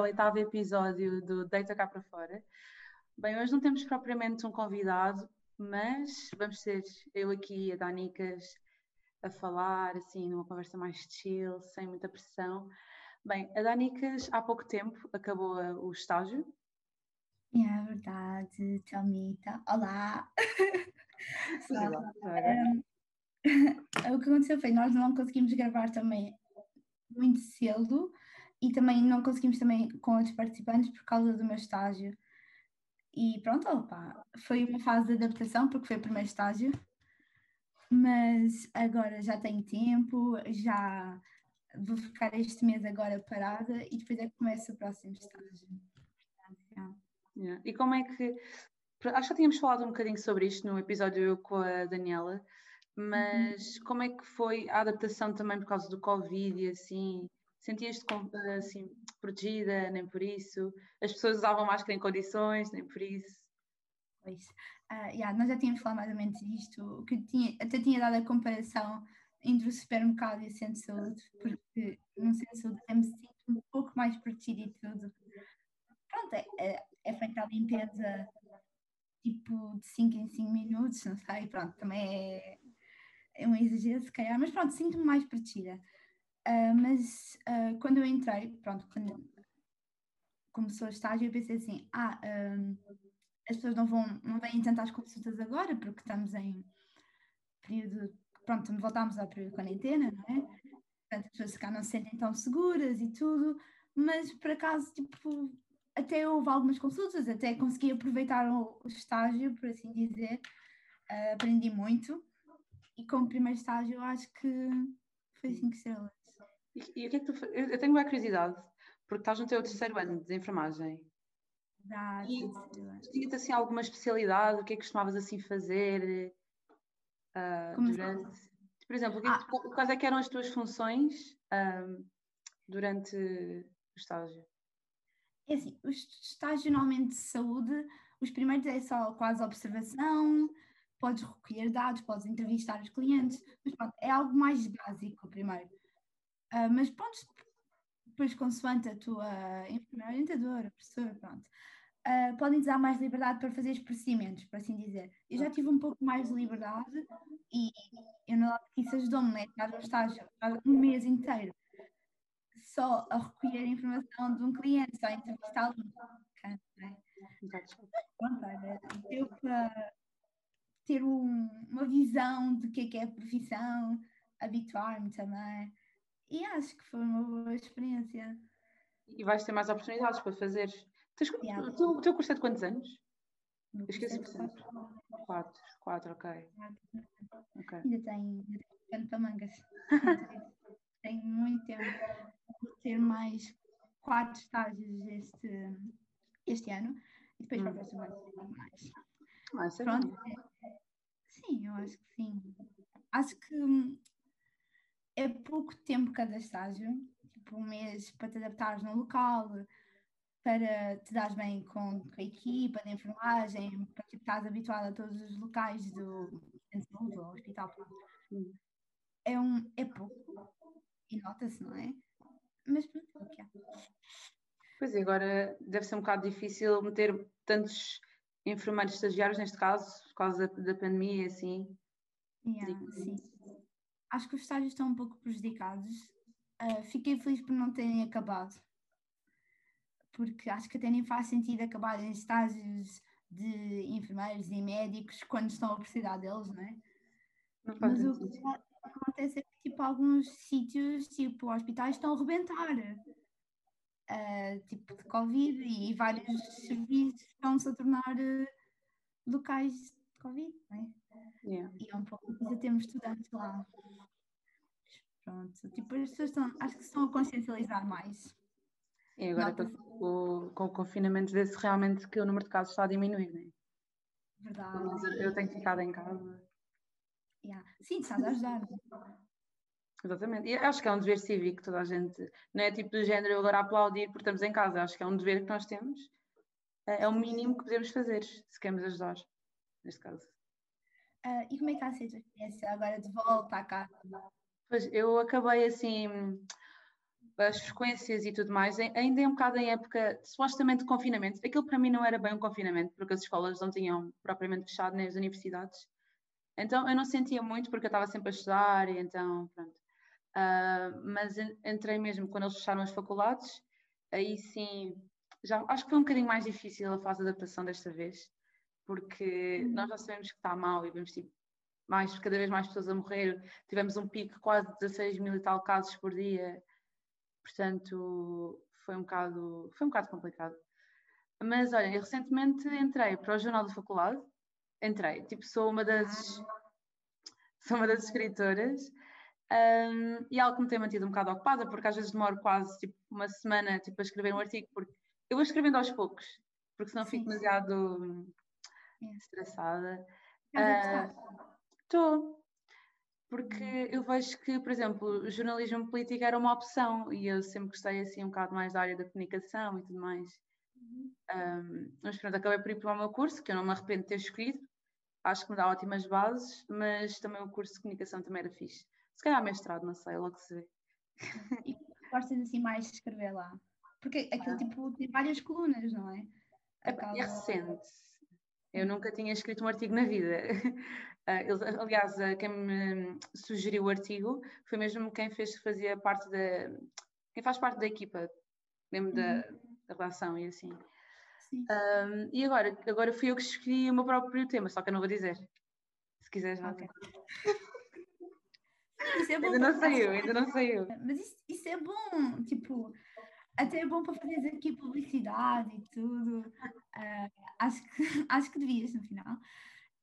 ao oitavo episódio do Deita Cá para Fora. Bem, hoje não temos propriamente um convidado, mas vamos ser eu aqui e a Danicas a falar, assim, numa conversa mais chill, sem muita pressão. Bem, a Danicas há pouco tempo acabou o estágio. É verdade, Thelmita. Olá! Olá, um, o que aconteceu foi nós não conseguimos gravar também muito cedo e também não conseguimos também com outros participantes por causa do meu estágio. E pronto, opa, foi uma fase de adaptação porque foi o primeiro estágio, mas agora já tenho tempo, já vou ficar este mês agora parada e depois é que começa o próximo estágio. Yeah. E como é que. Acho que já tínhamos falado um bocadinho sobre isto no episódio com a Daniela, mas uhum. como é que foi a adaptação também por causa do Covid e assim? Sentias-te assim, protegida, nem por isso? As pessoas usavam máscara em condições, nem por isso? Pois, uh, yeah, nós já tínhamos falado mais ou menos disto, que tinha, até tinha dado a comparação entre o supermercado e o centro de saúde, porque no centro de saúde eu me sinto um pouco mais protegida e tudo. Pronto, é, é, é feita a limpeza tipo de 5 em 5 minutos, não sei, pronto, também é, é um exagero se calhar, mas pronto, sinto-me mais protegida. Uh, mas uh, quando eu entrei, pronto, quando começou o estágio, eu pensei assim: ah, um, as pessoas não vão, não vêm tantas consultas agora, porque estamos em período, pronto, voltámos ao período de quarentena, não é? Portanto, as pessoas cá não se sentem tão seguras e tudo, mas por acaso, tipo, até houve algumas consultas, até consegui aproveitar o, o estágio, por assim dizer, uh, aprendi muito, e como primeiro estágio, eu acho que foi 5 estrelas. E, e, o que é que tu eu, eu tenho uma curiosidade, porque estás no teu terceiro ano de enfermagem. Dá, e tinha-te assim alguma especialidade? O que é que costumavas assim fazer uh, durante. Assim? Por exemplo, ah. que, quais é que eram as tuas funções uh, durante o estágio? É assim, o estágio normalmente de saúde, os primeiros é só quase observação, podes recolher dados, podes entrevistar os clientes, mas pronto, é algo mais básico primeiro. Uh, mas pronto, depois consoante a tua enfermeira, orientadora, professora, pronto, uh, podem dar mais liberdade para fazer procedimentos, por assim dizer. Eu já tive um pouco mais de liberdade e eu não que isso ajudou-me, né? Estar no estágio um mês inteiro só a recolher informação de um cliente, só a entrevistá-lo. Né? Deu para ter um, uma visão de que é que é a profissão, habituar-me também. E acho que foi uma boa experiência. E vais ter mais oportunidades para fazer. Tens, yeah. o, teu, o teu curso é de quantos anos? Esqueci-me sempre. Quatro. Quatro, ok. okay. Ainda tenho, ainda para mangas. tenho muito tempo. Vou ter mais quatro estágios este, este ano e depois hum. para o próximo ano mais. Ah, é Pronto. Sim, eu acho que sim. Acho que hum, é pouco tempo cada estágio, tipo um mês para te adaptares no local, para te dares bem com, com a equipa de enfermagem, para que estás habituado a todos os locais do centro do hospital. É, um, é pouco e nota-se, não é? Mas pronto, é o que é. Pois agora deve ser um bocado difícil meter tantos enfermeiros estagiários, neste caso, por causa da, da pandemia, assim. Yeah, sim. Acho que os estágios estão um pouco prejudicados. Uh, fiquei feliz por não terem acabado, porque acho que até nem faz sentido acabar em estágios de enfermeiros e médicos quando estão a precisar deles, não é? Não Mas o que acontece é que tipo, alguns sítios, tipo hospitais, estão a rebentar uh, tipo de Covid e vários serviços estão-se a tornar uh, locais de Covid, não é? Yeah. E é um pouco já temos estudantes lá. Pronto, tipo, as pessoas estão, acho que estão a consciencializar mais. E agora com, com o confinamento vê-se realmente que o número de casos está a diminuir, não é? Verdade. Eu tenho ficado em casa. Yeah. Sim, está a ajudar. Exatamente. E acho que é um dever cívico, toda a gente. Não é tipo do género agora aplaudir porque estamos em casa. Acho que é um dever que nós temos. É, é o mínimo que podemos fazer, se queremos ajudar, neste caso. Uh, e como é que está a ser a tua experiência agora de volta à casa? Pois, eu acabei assim. as frequências e tudo mais, ainda é um bocado em época supostamente de confinamento. Aquilo para mim não era bem um confinamento, porque as escolas não tinham propriamente fechado, nem as universidades. Então eu não sentia muito, porque eu estava sempre a estudar, e então, pronto. Uh, mas entrei mesmo quando eles fecharam as faculdades, aí sim, já, acho que foi um bocadinho mais difícil a fase de adaptação desta vez, porque nós já sabemos que está mal e vemos tipo, mais, cada vez mais pessoas a morrer. Tivemos um pico de quase 16 mil e tal casos por dia, portanto foi um bocado, foi um bocado complicado. Mas olha, eu recentemente entrei para o Jornal da Faculdade, entrei, tipo, sou uma das, sou uma das escritoras. Um, e é algo que me tem mantido um bocado ocupada, porque às vezes demoro quase tipo, uma semana tipo, a escrever um artigo, porque eu vou escrevendo aos poucos, porque senão sim, fico demasiado. Estressada. Estou. Uh, porque hum. eu vejo que, por exemplo, o jornalismo político era uma opção e eu sempre gostei assim um bocado mais da área da comunicação e tudo mais. Um, uhum. mas pronto, acabei por ir para o meu curso, que eu não me arrependo de ter escolhido. Acho que me dá ótimas bases, mas também o curso de comunicação também era fixe. Se calhar mestrado, não sei, logo se vê. E gostas assim mais de escrever lá? Porque aquilo tipo tem várias colunas, não é? É, é recente. Eu nunca tinha escrito um artigo na vida. Ah, aliás, quem me sugeriu o artigo foi mesmo quem fez fazia parte da quem faz parte da equipa, mesmo da, uhum. da redação e assim. Um, e agora, agora fui eu que escolhi o meu próprio tema, só que eu não vou dizer. Se quiseres, não. Okay. Isso é bom. Ainda não saiu, ainda não saiu. Mas isso, isso é bom, tipo, até é bom para fazer aqui publicidade e tudo. Uh, acho, que, acho que devias no final.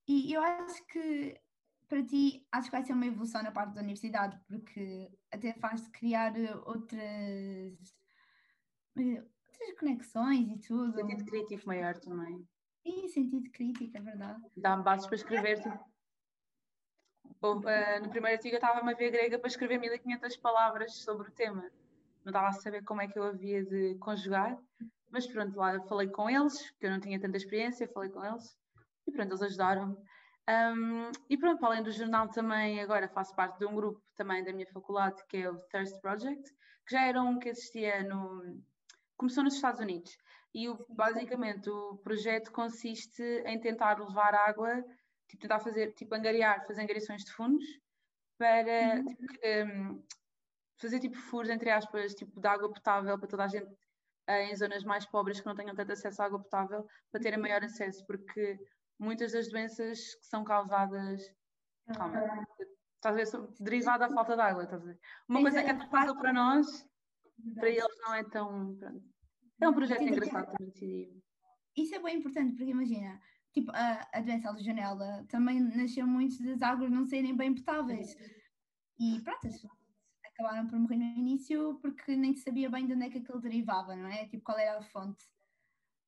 E eu acho que para ti, acho que vai ser uma evolução na parte da universidade, porque até faz-te criar outras, outras conexões e tudo. Sentido crítico maior também. Sim, sentido crítico, é verdade. Dá-me bases para escrever. Tipo, uh, no primeiro artigo eu estava a ver grega para escrever 1500 palavras sobre o tema não estava a saber como é que eu havia de conjugar, mas pronto, lá falei com eles, que eu não tinha tanta experiência, falei com eles e pronto, eles ajudaram-me. Um, e pronto, além do jornal também, agora faço parte de um grupo também da minha faculdade, que é o Thirst Project, que já era um que existia no... começou nos Estados Unidos. E o, basicamente o projeto consiste em tentar levar água, tipo, tentar fazer, tipo, angariar, fazer angariações de fundos para uhum. tipo, um, fazer tipo furos, entre aspas, tipo de água potável para toda a gente uh, em zonas mais pobres que não tenham tanto acesso à água potável, para terem maior acesso, porque muitas das doenças que são causadas. Calma, estás a ver? São derivada da falta de água, estás a ver? Uma coisa que é tão fácil para nós, para eles não é tão. Pronto. É um projeto engraçado também decidir. Isso é bem importante, porque imagina, tipo, a, a doença da janela também nasceu muito das águas não serem bem potáveis. E pronto, acabaram por morrer no início porque nem se sabia bem de onde é que aquilo derivava, não é? Tipo, qual era a fonte.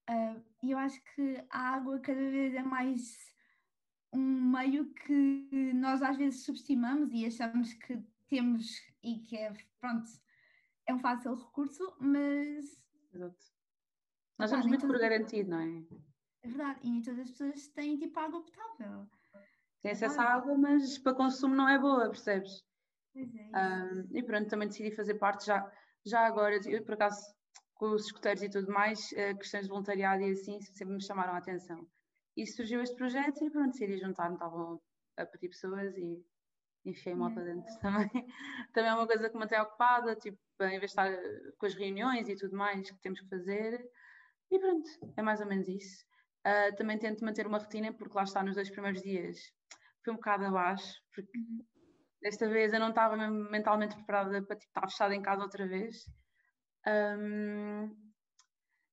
Uh, e eu acho que a água cada vez é mais um meio que nós às vezes subestimamos e achamos que temos e que é, pronto, é um fácil recurso, mas. Exato. Nós damos muito por garantido, não é? É verdade, e nem todas as pessoas têm tipo água potável. Tem acesso à água, mas para consumo não é boa, percebes? Um, e pronto, também decidi fazer parte já, já agora, eu, por acaso, com os escuteiros e tudo mais, uh, questões de voluntariado e assim, sempre me chamaram a atenção. E surgiu este projeto e pronto, decidi juntar-me, estavam a pedir pessoas e enfiei-me lá para dentro também. também é uma coisa que me mantém ocupada, tipo, em vez de estar com as reuniões e tudo mais que temos que fazer. E pronto, é mais ou menos isso. Uh, também tento manter uma rotina, porque lá está, nos dois primeiros dias foi um bocado abaixo, porque uhum. Desta vez eu não estava mentalmente preparada para tipo, estar fechada em casa outra vez. Um,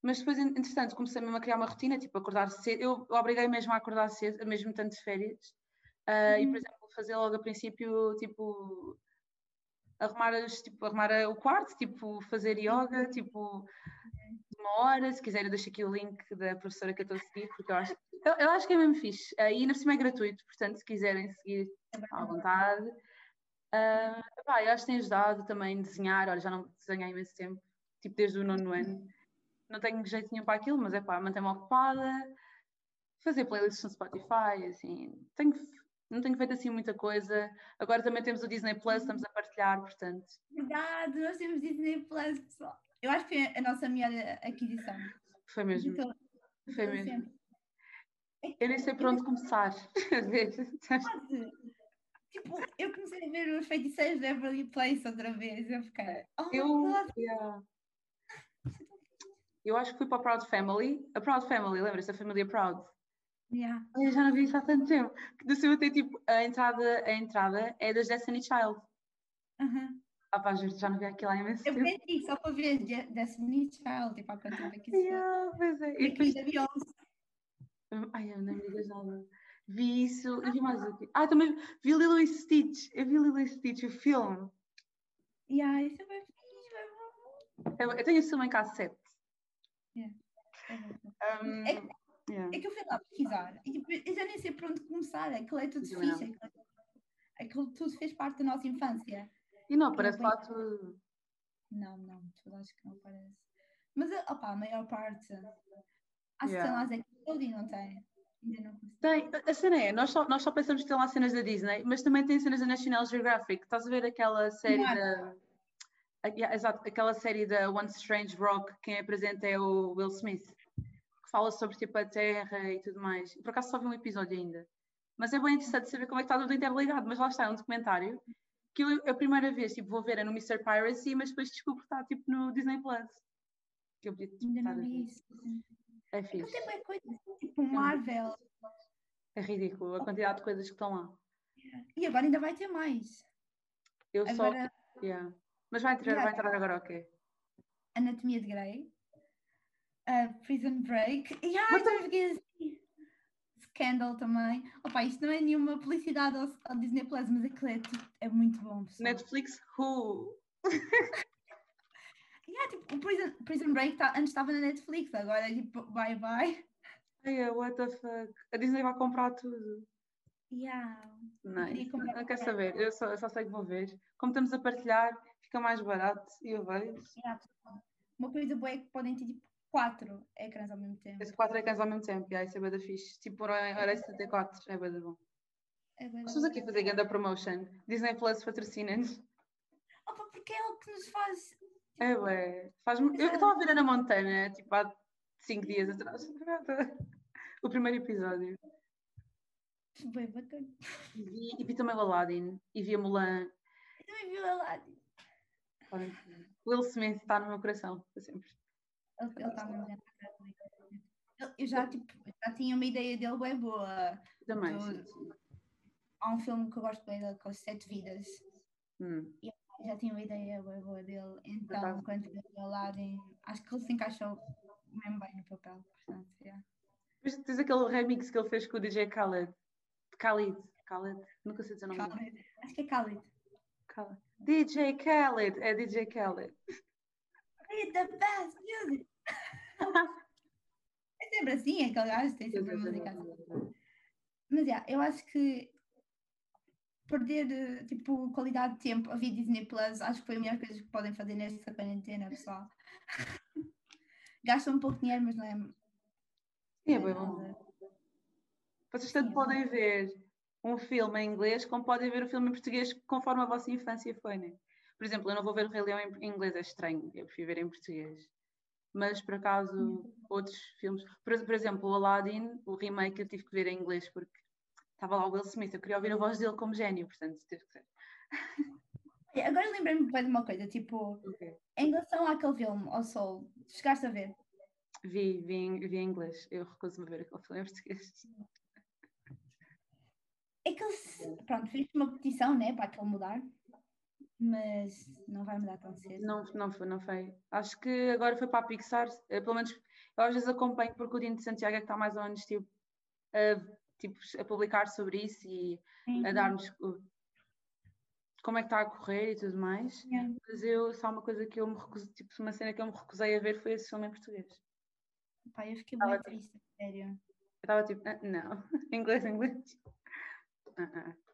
mas depois, entretanto, comecei mesmo a criar uma rotina, tipo, acordar cedo. Eu obriguei mesmo a acordar cedo, mesmo tanto de férias. Uh, uhum. E, por exemplo, fazer logo a princípio, tipo, arrumar, tipo, arrumar o quarto, tipo, fazer yoga, tipo, uma hora. Se quiserem, deixo aqui o link da professora que eu estou a seguir, porque eu acho, eu, eu acho que é mesmo fixe. Uh, e, na cima, é gratuito, portanto, se quiserem seguir à vontade. Uh, pá, eu acho que tem ajudado também a desenhar. Olha, já não desenhei há imenso tempo, tipo desde o nono ano. Não tenho jeito nenhum para aquilo, mas é pá, manter-me ocupada, fazer playlists no Spotify, assim. Tenho, não tenho feito assim muita coisa. Agora também temos o Disney Plus, estamos a partilhar, portanto. Verdade, nós temos Disney Plus, pessoal. Eu acho que foi a nossa melhor aquisição. Foi mesmo. Então, foi mesmo. Sempre. Eu nem sei por onde começar a. Tipo, eu comecei a ver os feiticeiros de Everly Place outra vez. Eu fiquei. Oh, eu, yeah. eu acho que fui para a Proud Family. A Proud Family, lembra-se da família Proud? Yeah. Eu já não vi isso há tanto tempo. Que do seu tem tipo, a entrada, a entrada é das Destiny Child. Uhum. Ah pá, já não vi aquilo há imenso eu tempo. Só para ver Destiny Child, tipo, há quanto tempo é que isso yeah, Pois é. E depois da Beyoncé. Ai, eu não me digas nada. Vi isso e vi mais o quê? Ah, também vi Lilo e Stitch. Eu vi Lilo e Stitch, o filme. Yeah, isso é bem fixe. Eu, eu tenho filme em cassete. Yeah. É, um, é, yeah. é, que eu fui lá pesquisar e tipo, eu já nem sei por onde começar. Aquilo é tudo fixe. Aquilo, aquilo tudo fez parte da nossa infância. E não, parece lá tudo. Não, não, tudo acho que não parece. Mas, opa, a maior parte. Acho yeah. que tem lá Zé e não tem. Tem, a cena é, nós só, nós só pensamos que tem lá cenas da Disney, mas também tem cenas da National Geographic. Estás a ver aquela série da. A, exato, aquela série da One Strange Rock, quem apresenta é o Will Smith, que fala sobre tipo a Terra e tudo mais. Por acaso só vi um episódio ainda. Mas é bem interessante saber como é que está tudo interligado. Mas lá está, é um documentário que eu, a primeira vez tipo, vou ver é no Mr. Piracy, mas depois descubro que está tipo no Disney Plus. Que eu podia, Ainda não vi isso. É fixe. Tem bem coisas, tipo Marvel. É ridículo a quantidade de coisas que estão lá. E agora ainda vai ter mais. Eu agora... só. Yeah. Mas vai entrar, vai entrar agora o quê? Anatomia de Grey. Uh, Prison Break. E ah, assim. Scandal também. Opa, isto não é nenhuma publicidade ao, ao Disney Plus, mas aquilo é, é muito bom. Pessoal. Netflix Who? yeah, tipo, o Prison, Prison Break tá, antes estava na Netflix, agora é tipo bye bye. Yeah, what the fuck? A Disney vai comprar tudo. Yeah. Nice. Não, não quer saber, eu só, eu só sei que vou ver. Como estamos a partilhar, fica mais barato e eu vejo. Yeah. Uma coisa boa é que podem ter tipo quatro ecrãs ao mesmo tempo. Esse quatro ecrãs ao mesmo tempo, yeah, isso é bem da fixe. Tipo, hora 74, é bem da bom. É Estamos aqui a fazer grande promotion. Disney Plus patrocina-nos. Opa, porque é o que nos faz é, ué. Faz Eu estava a ver Ana Montana, tipo, há cinco dias atrás. o primeiro episódio. Bem bacana. E vi, e vi também o Aladdin. E vi a Mulan. Eu também vi o Aladdin. Will Smith está no meu coração, para sempre. Ele está no meu Eu já, tipo, já tinha uma ideia dele bem boa. Também. Do... Há um filme que eu gosto bem dele, com as Sete Vidas. Hum. E já tinha uma ideia boa, boa dele, então quando vi o Aladdin, acho que ele se encaixou mesmo bem no papel, portanto, yeah. Depois tens aquele remix que ele fez com o DJ Khaled. Khalid, Khaled, nunca sei dizer o nome Khaled. Acho que é Khalid. Khaled. DJ Khaled, é DJ Khaled. It's the best music! é sempre assim, aquele gajo tem sempre a música assim. Mas, yeah, eu acho que perder tipo qualidade de tempo a ver Disney Plus, acho que foi a melhor coisa que podem fazer nesta quarentena, pessoal. Gastam um pouco de dinheiro, mas não é. Sim, é bem bom. Vocês tanto é podem é ver um filme em inglês como podem ver o filme em português conforme a vossa infância foi, né? Por exemplo, eu não vou ver o Rei Leão em inglês, é estranho, eu prefiro ver em português. Mas por acaso, outros filmes, por, por exemplo, o Aladdin, o remake, eu tive que ver em inglês porque estava lá o Will Smith, eu queria ouvir a voz dele como gênio, portanto teve que ser. Agora lembrei-me de uma coisa, tipo, okay. em relação àquele filme, ao Soul, chegaste a ver? Vi, vi, em, vi em inglês, eu recuso-me a ver aquele filme em português. É que ele, pronto, fez uma petição, né, para aquele mudar, mas não vai mudar tão cedo. Não, não foi, não foi. Acho que agora foi para a Pixar, eh, pelo menos eu às vezes acompanho porque o Dino de Santiago é que está mais ou menos tipo a tipo, a publicar sobre isso e uhum. a dar-nos como é que está a correr e tudo mais. Uhum. Mas eu, só uma coisa que eu me recusei, tipo, uma cena que eu me recusei a ver foi esse filme em português. Pai, eu fiquei muito tipo, triste, sério. Eu estava tipo, ah, não, inglês, inglês. Uh -uh.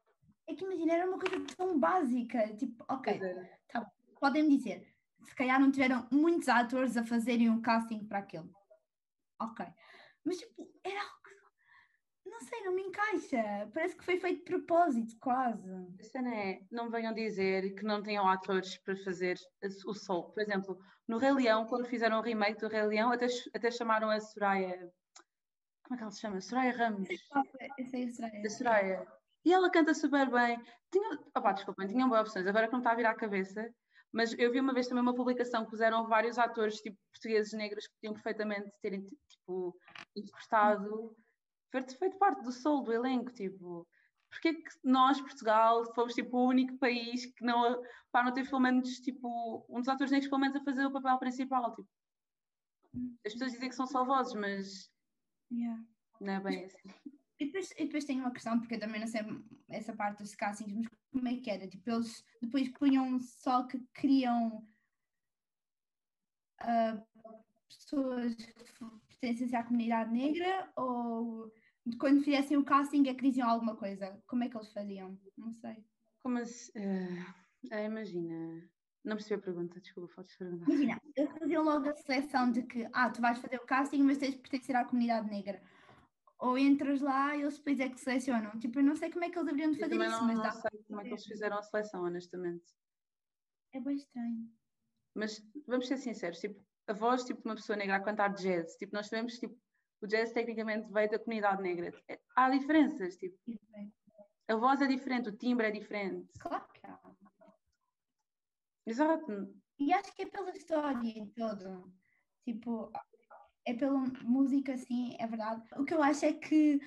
É que imagina, era uma coisa tão básica, tipo, ok, tá, podem-me dizer, se calhar não tiveram muitos atores a fazerem um casting para aquilo. Ok. Mas tipo, era algo não sei, não me encaixa. Parece que foi feito de propósito, quase. A cena é, não venham dizer que não tenham atores para fazer o sol. Por exemplo, no Rei Leão, quando fizeram o remake do Rei Leão, até, até chamaram a Soraya. Como é que ela se chama? Soraya Ramos. Eu sei a Soraya. A Soraya. E ela canta super bem. Tinha, opa, desculpem, tinham boas opções, agora que não está a vir à cabeça. Mas eu vi uma vez também uma publicação que puseram vários atores tipo, portugueses negros que podiam perfeitamente terem tipo, interpretado, feito, feito parte do sol do elenco. Tipo, porque que nós, Portugal, fomos tipo, o único país que não, pá, não teve pelo menos tipo, um dos atores negros pelo menos a fazer o papel principal? Tipo. As pessoas dizem que são só vozes, mas yeah. não é bem assim. E depois, e depois tem uma questão, porque eu também não sei essa parte dos castings, mas como é que era? Tipo, eles depois punham só que queriam uh, pessoas que pertencem à comunidade negra ou quando fizessem o casting é que diziam alguma coisa? Como é que eles faziam? Não sei. Como assim? Uh, imagina. Não percebi a pergunta, desculpa, podes perguntar. Imagina, eles faziam logo a seleção de que, ah, tu vais fazer o casting, mas tens de pertencer à comunidade negra ou entras lá e eles depois é que selecionam. Tipo, eu não sei como é que eles deveriam de fazer isso, não, mas não dá. sei como é que eles fizeram a seleção, honestamente. É bem estranho. Mas vamos ser sinceros, tipo, a voz tipo uma pessoa negra a cantar jazz, tipo, nós sabemos tipo, o jazz tecnicamente veio da comunidade negra. É, há diferenças, tipo. A voz é diferente, o timbre é diferente. Claro que há. Exato. E acho que é pela história e todo. Tipo, é pela música, sim, é verdade. O que eu acho é que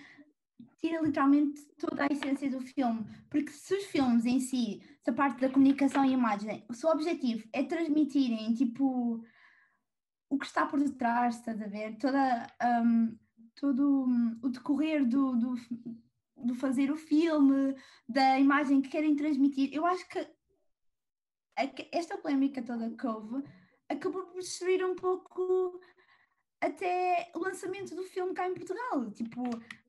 tira literalmente toda a essência do filme, porque se os filmes em si, se a parte da comunicação e imagem, o seu objetivo é transmitirem, tipo, o que está por detrás, estás a ver? Toda, um, todo o decorrer do, do, do fazer o filme, da imagem que querem transmitir, eu acho que esta polémica toda que houve acabou por destruir um pouco até o lançamento do filme cá em Portugal. Tipo,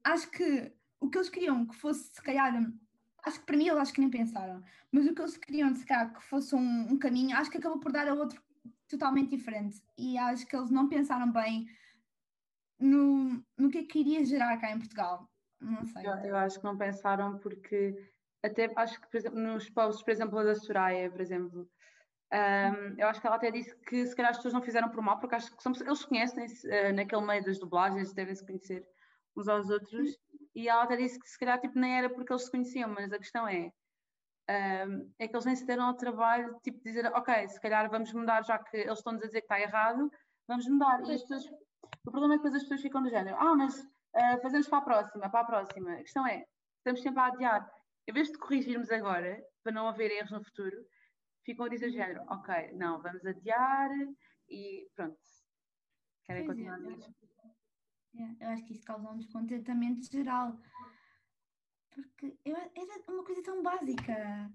acho que o que eles queriam que fosse, se calhar, acho que para mim eles acho que nem pensaram, mas o que eles queriam, se calhar, que fosse um, um caminho, acho que acabou por dar a outro totalmente diferente. E acho que eles não pensaram bem no, no que é que iria gerar cá em Portugal. Não sei. Eu, eu acho que não pensaram porque até acho que, por exemplo, nos posts, por exemplo, da Soraya, por exemplo, um, eu acho que ela até disse que se calhar as pessoas não fizeram por mal, porque acho que são, eles conhecem-se uh, naquele meio das dublagens, devem-se conhecer uns aos outros, e ela até disse que se calhar tipo, nem era porque eles se conheciam, mas a questão é, um, é que eles nem se deram ao trabalho tipo, de dizer, ok, se calhar vamos mudar, já que eles estão a dizer que está errado, vamos mudar. E as pessoas, o problema é que depois as pessoas ficam do género, ah, mas uh, fazemos para a próxima, para a próxima. A questão é, estamos sempre a adiar. Em vez de corrigirmos agora, para não haver erros no futuro, ficam a dizer género, ok, não, vamos adiar e pronto. Querem pois continuar é. nisso? É, eu acho que isso causa um descontentamento geral. Porque eu, era uma coisa tão básica.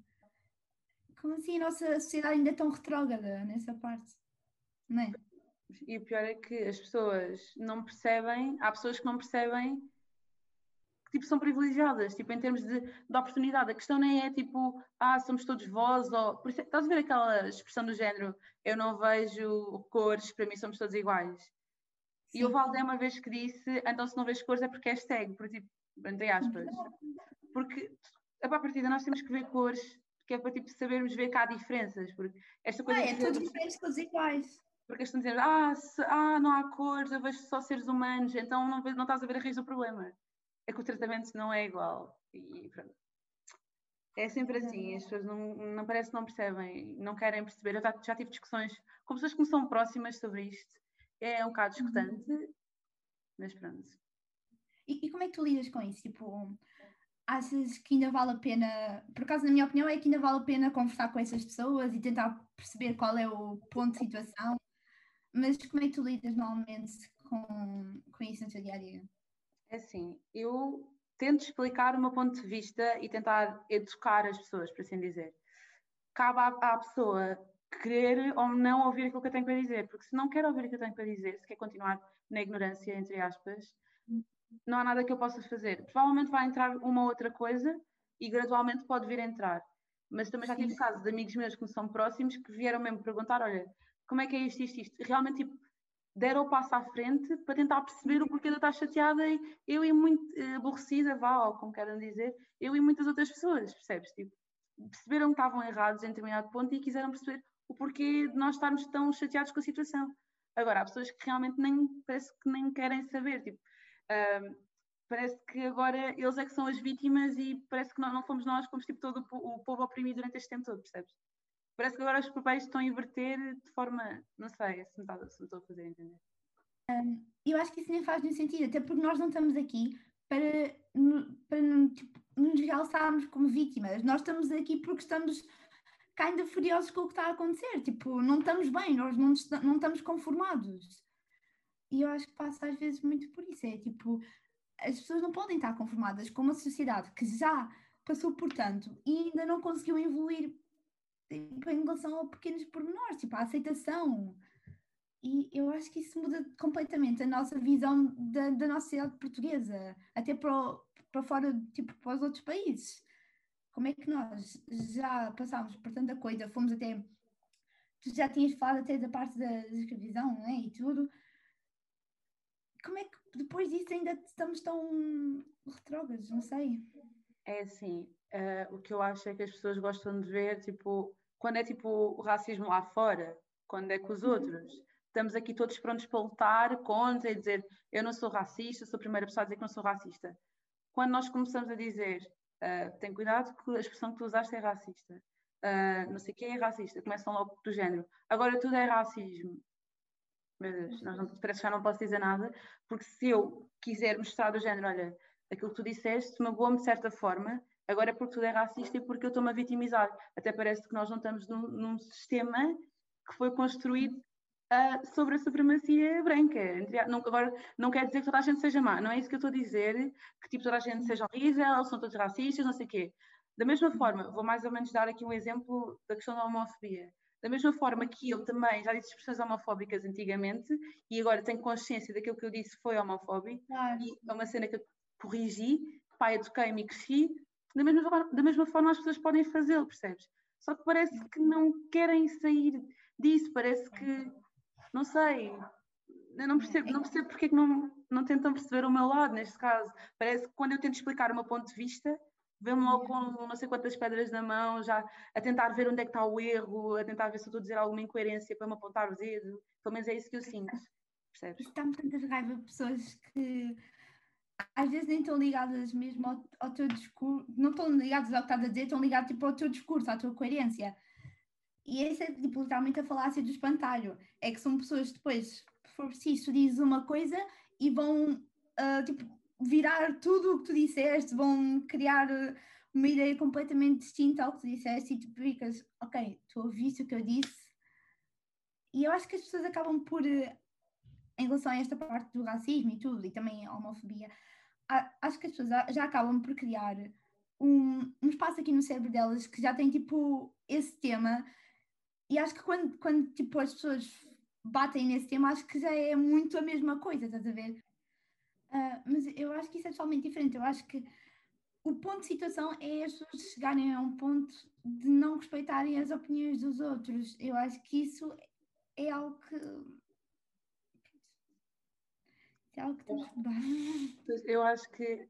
Como assim a nossa sociedade ainda é tão retrógrada nessa parte? Não é? E o pior é que as pessoas não percebem, há pessoas que não percebem tipo, são privilegiadas, tipo, em termos de, de oportunidade. A questão nem é tipo, ah, somos todos vós, ou. Por isso, estás a ver aquela expressão do género, eu não vejo cores, para mim somos todos iguais. Sim. E o Valdé uma vez que disse, então se não vês cores é porque és cego, por tipo, entre aspas. Porque a partir nós temos que ver cores, que é para tipo, sabermos ver que há diferenças. Porque esta coisa ah, é todos diferentes, todos iguais. Porque estão dizendo, ah, se, ah, não há cores, eu vejo só seres humanos, então não, não estás a ver a raiz do problema é que o tratamento não é igual. E pronto. É sempre assim, as pessoas não, não parece que não percebem, não querem perceber. Eu já, já tive discussões com pessoas que me são próximas sobre isto. É um bocado uhum. discutante, uhum. mas pronto. E, e, como é que tu lidas com isso? Tipo, achas que ainda vale a pena, por acaso, na minha opinião, é que ainda vale a pena conversar com essas pessoas e tentar perceber qual é o ponto de situação, mas como é que tu lidas normalmente com, com isso no teu dia a dia? É assim, eu tento explicar o meu ponto de vista e tentar educar as pessoas, por assim dizer. Cabe à, à pessoa querer ou não ouvir aquilo que eu tenho para dizer, porque se não quer ouvir o que eu tenho para dizer, se quer continuar na ignorância, entre aspas, não há nada que eu possa fazer. Provavelmente vai entrar uma outra coisa e gradualmente pode vir a entrar. Mas também já tive casos de amigos meus que me são próximos que vieram mesmo perguntar: olha, como é que é isto, isto, isto? Realmente, tipo, deram o passo à frente para tentar perceber o porquê de eu estar chateada e eu e muito uh, aborrecida, vá, ou como querem dizer, eu e muitas outras pessoas, percebes? Tipo, perceberam que estavam errados em determinado ponto e quiseram perceber o porquê de nós estarmos tão chateados com a situação. Agora, há pessoas que realmente nem, parece que nem querem saber, tipo, parece que agora eles é que são as vítimas e parece que nós não fomos nós, como tipo todo o, povo oprimido durante este tempo todo, percebes? Parece que agora os papéis estão a inverter de forma, não sei, se me, está, se me estou a fazer entender. Um, eu acho que isso nem faz nenhum sentido, até porque nós não estamos aqui para, para tipo, nos realçarmos como vítimas, nós estamos aqui porque estamos ainda furiosos com o que está a acontecer, tipo, não estamos bem, nós não, não estamos conformados. E eu acho que passa às vezes muito por isso, é tipo, as pessoas não podem estar conformadas com uma sociedade que já passou por tanto e ainda não conseguiu evoluir tipo, em relação a pequenos pormenores, tipo, a aceitação. E eu acho que isso muda completamente a nossa visão da, da nossa sociedade portuguesa, até para, para fora, tipo, para os outros países. Como é que nós já passámos por tanta coisa, fomos até. Tu já tinhas falado até da parte da, da escravidão né, e tudo. Como é que depois disso ainda estamos tão retrógrados? Não sei. É assim, uh, o que eu acho é que as pessoas gostam de ver, tipo, quando é tipo o racismo lá fora, quando é com os uhum. outros. Estamos aqui todos prontos para lutar contra e dizer eu não sou racista, sou a primeira pessoa a dizer que não sou racista. Quando nós começamos a dizer uh, tem cuidado que a expressão que tu usaste é racista, uh, não sei quem é racista, começam logo do género. Agora tudo é racismo. Meu Deus, nós não, parece que já não posso dizer nada, porque se eu quiser mostrar do género, olha, aquilo que tu disseste magoou-me de certa forma, agora é porque tudo é racista e porque eu estou-me a vitimizar. Até parece que nós não estamos num, num sistema que foi construído uh, sobre a supremacia branca. Não, agora, não quer dizer que toda a gente seja má, não é isso que eu estou a dizer, que tipo toda a gente seja horrível, são todos racistas, não sei o quê. Da mesma forma, vou mais ou menos dar aqui um exemplo da questão da homofobia. Da mesma forma que eu também já disse expressões homofóbicas antigamente e agora tenho consciência daquilo que eu disse foi homofóbico claro. e é uma cena que eu corrigi, pai, eduquei-me e cresci, da mesma, forma, da mesma forma as pessoas podem fazê-lo, percebes? Só que parece que não querem sair disso, parece que, não sei, eu não percebo, não percebo porque é que não, não tentam perceber o meu lado neste caso. Parece que quando eu tento explicar o meu ponto de vista, vê-me logo com não sei quantas pedras na mão, já a tentar ver onde é que está o erro, a tentar ver se eu estou a dizer alguma incoerência para me apontar o dedo. Pelo menos é isso que eu sinto. Percebes? Está-me tanta raiva pessoas que às vezes nem estão ligadas mesmo ao, ao teu discurso, não estão ligadas ao que estás a dizer, estão ligadas tipo, ao teu discurso, à tua coerência. E esse é tipo, literalmente a falácia do espantalho. É que são pessoas que depois, for preciso, dizes uma coisa e vão uh, tipo, virar tudo o que tu disseste, vão criar uma ideia completamente distinta ao que tu disseste e tu ficas, ok, tu ouviste o que eu disse. E eu acho que as pessoas acabam por, em relação a esta parte do racismo e tudo, e também a homofobia, acho que as pessoas já acabam por criar um, um espaço aqui no cérebro delas que já tem tipo esse tema e acho que quando, quando tipo, as pessoas batem nesse tema, acho que já é muito a mesma coisa, estás a ver? Uh, mas eu acho que isso é totalmente diferente. Eu acho que o ponto de situação é as pessoas chegarem a um ponto de não respeitarem as opiniões dos outros. Eu acho que isso é algo que é algo que temos mudar. Eu acho que